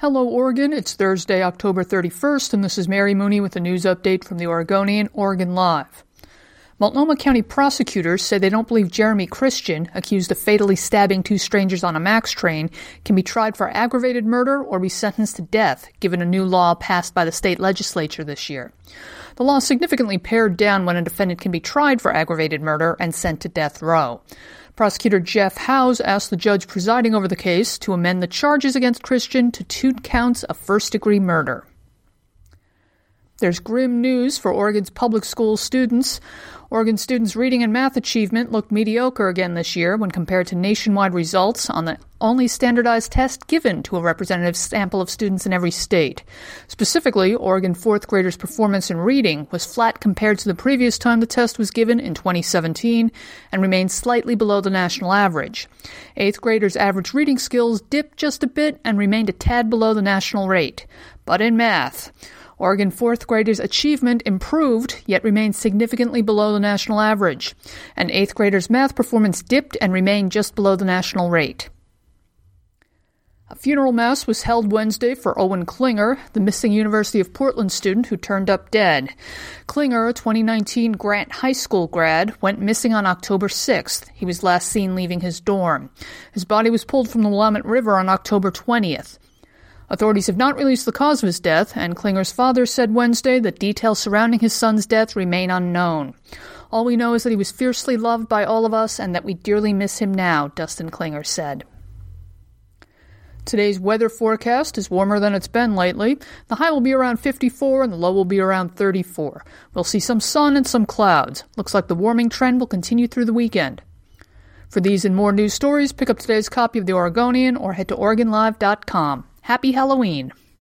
Hello, Oregon. It's Thursday, October 31st, and this is Mary Mooney with a news update from the Oregonian, Oregon Live. Multnomah County prosecutors say they don't believe Jeremy Christian, accused of fatally stabbing two strangers on a MAX train, can be tried for aggravated murder or be sentenced to death, given a new law passed by the state legislature this year. The law significantly pared down when a defendant can be tried for aggravated murder and sent to death row. Prosecutor Jeff Howes asked the judge presiding over the case to amend the charges against Christian to two counts of first degree murder. There's grim news for Oregon's public school students. Oregon students' reading and math achievement looked mediocre again this year when compared to nationwide results on the only standardized test given to a representative sample of students in every state. Specifically, Oregon fourth graders' performance in reading was flat compared to the previous time the test was given in 2017 and remained slightly below the national average. Eighth graders' average reading skills dipped just a bit and remained a tad below the national rate. But in math, Oregon fourth graders' achievement improved, yet remained significantly below the national average, and eighth graders' math performance dipped and remained just below the national rate. A funeral mass was held Wednesday for Owen Klinger, the missing University of Portland student who turned up dead. Klinger, a 2019 Grant High School grad, went missing on October 6th. He was last seen leaving his dorm. His body was pulled from the Willamette River on October 20th. Authorities have not released the cause of his death, and Klinger's father said Wednesday that details surrounding his son's death remain unknown. All we know is that he was fiercely loved by all of us and that we dearly miss him now, Dustin Klinger said. Today's weather forecast is warmer than it's been lately. The high will be around 54 and the low will be around 34. We'll see some sun and some clouds. Looks like the warming trend will continue through the weekend. For these and more news stories, pick up today's copy of The Oregonian or head to OregonLive.com. Happy Halloween!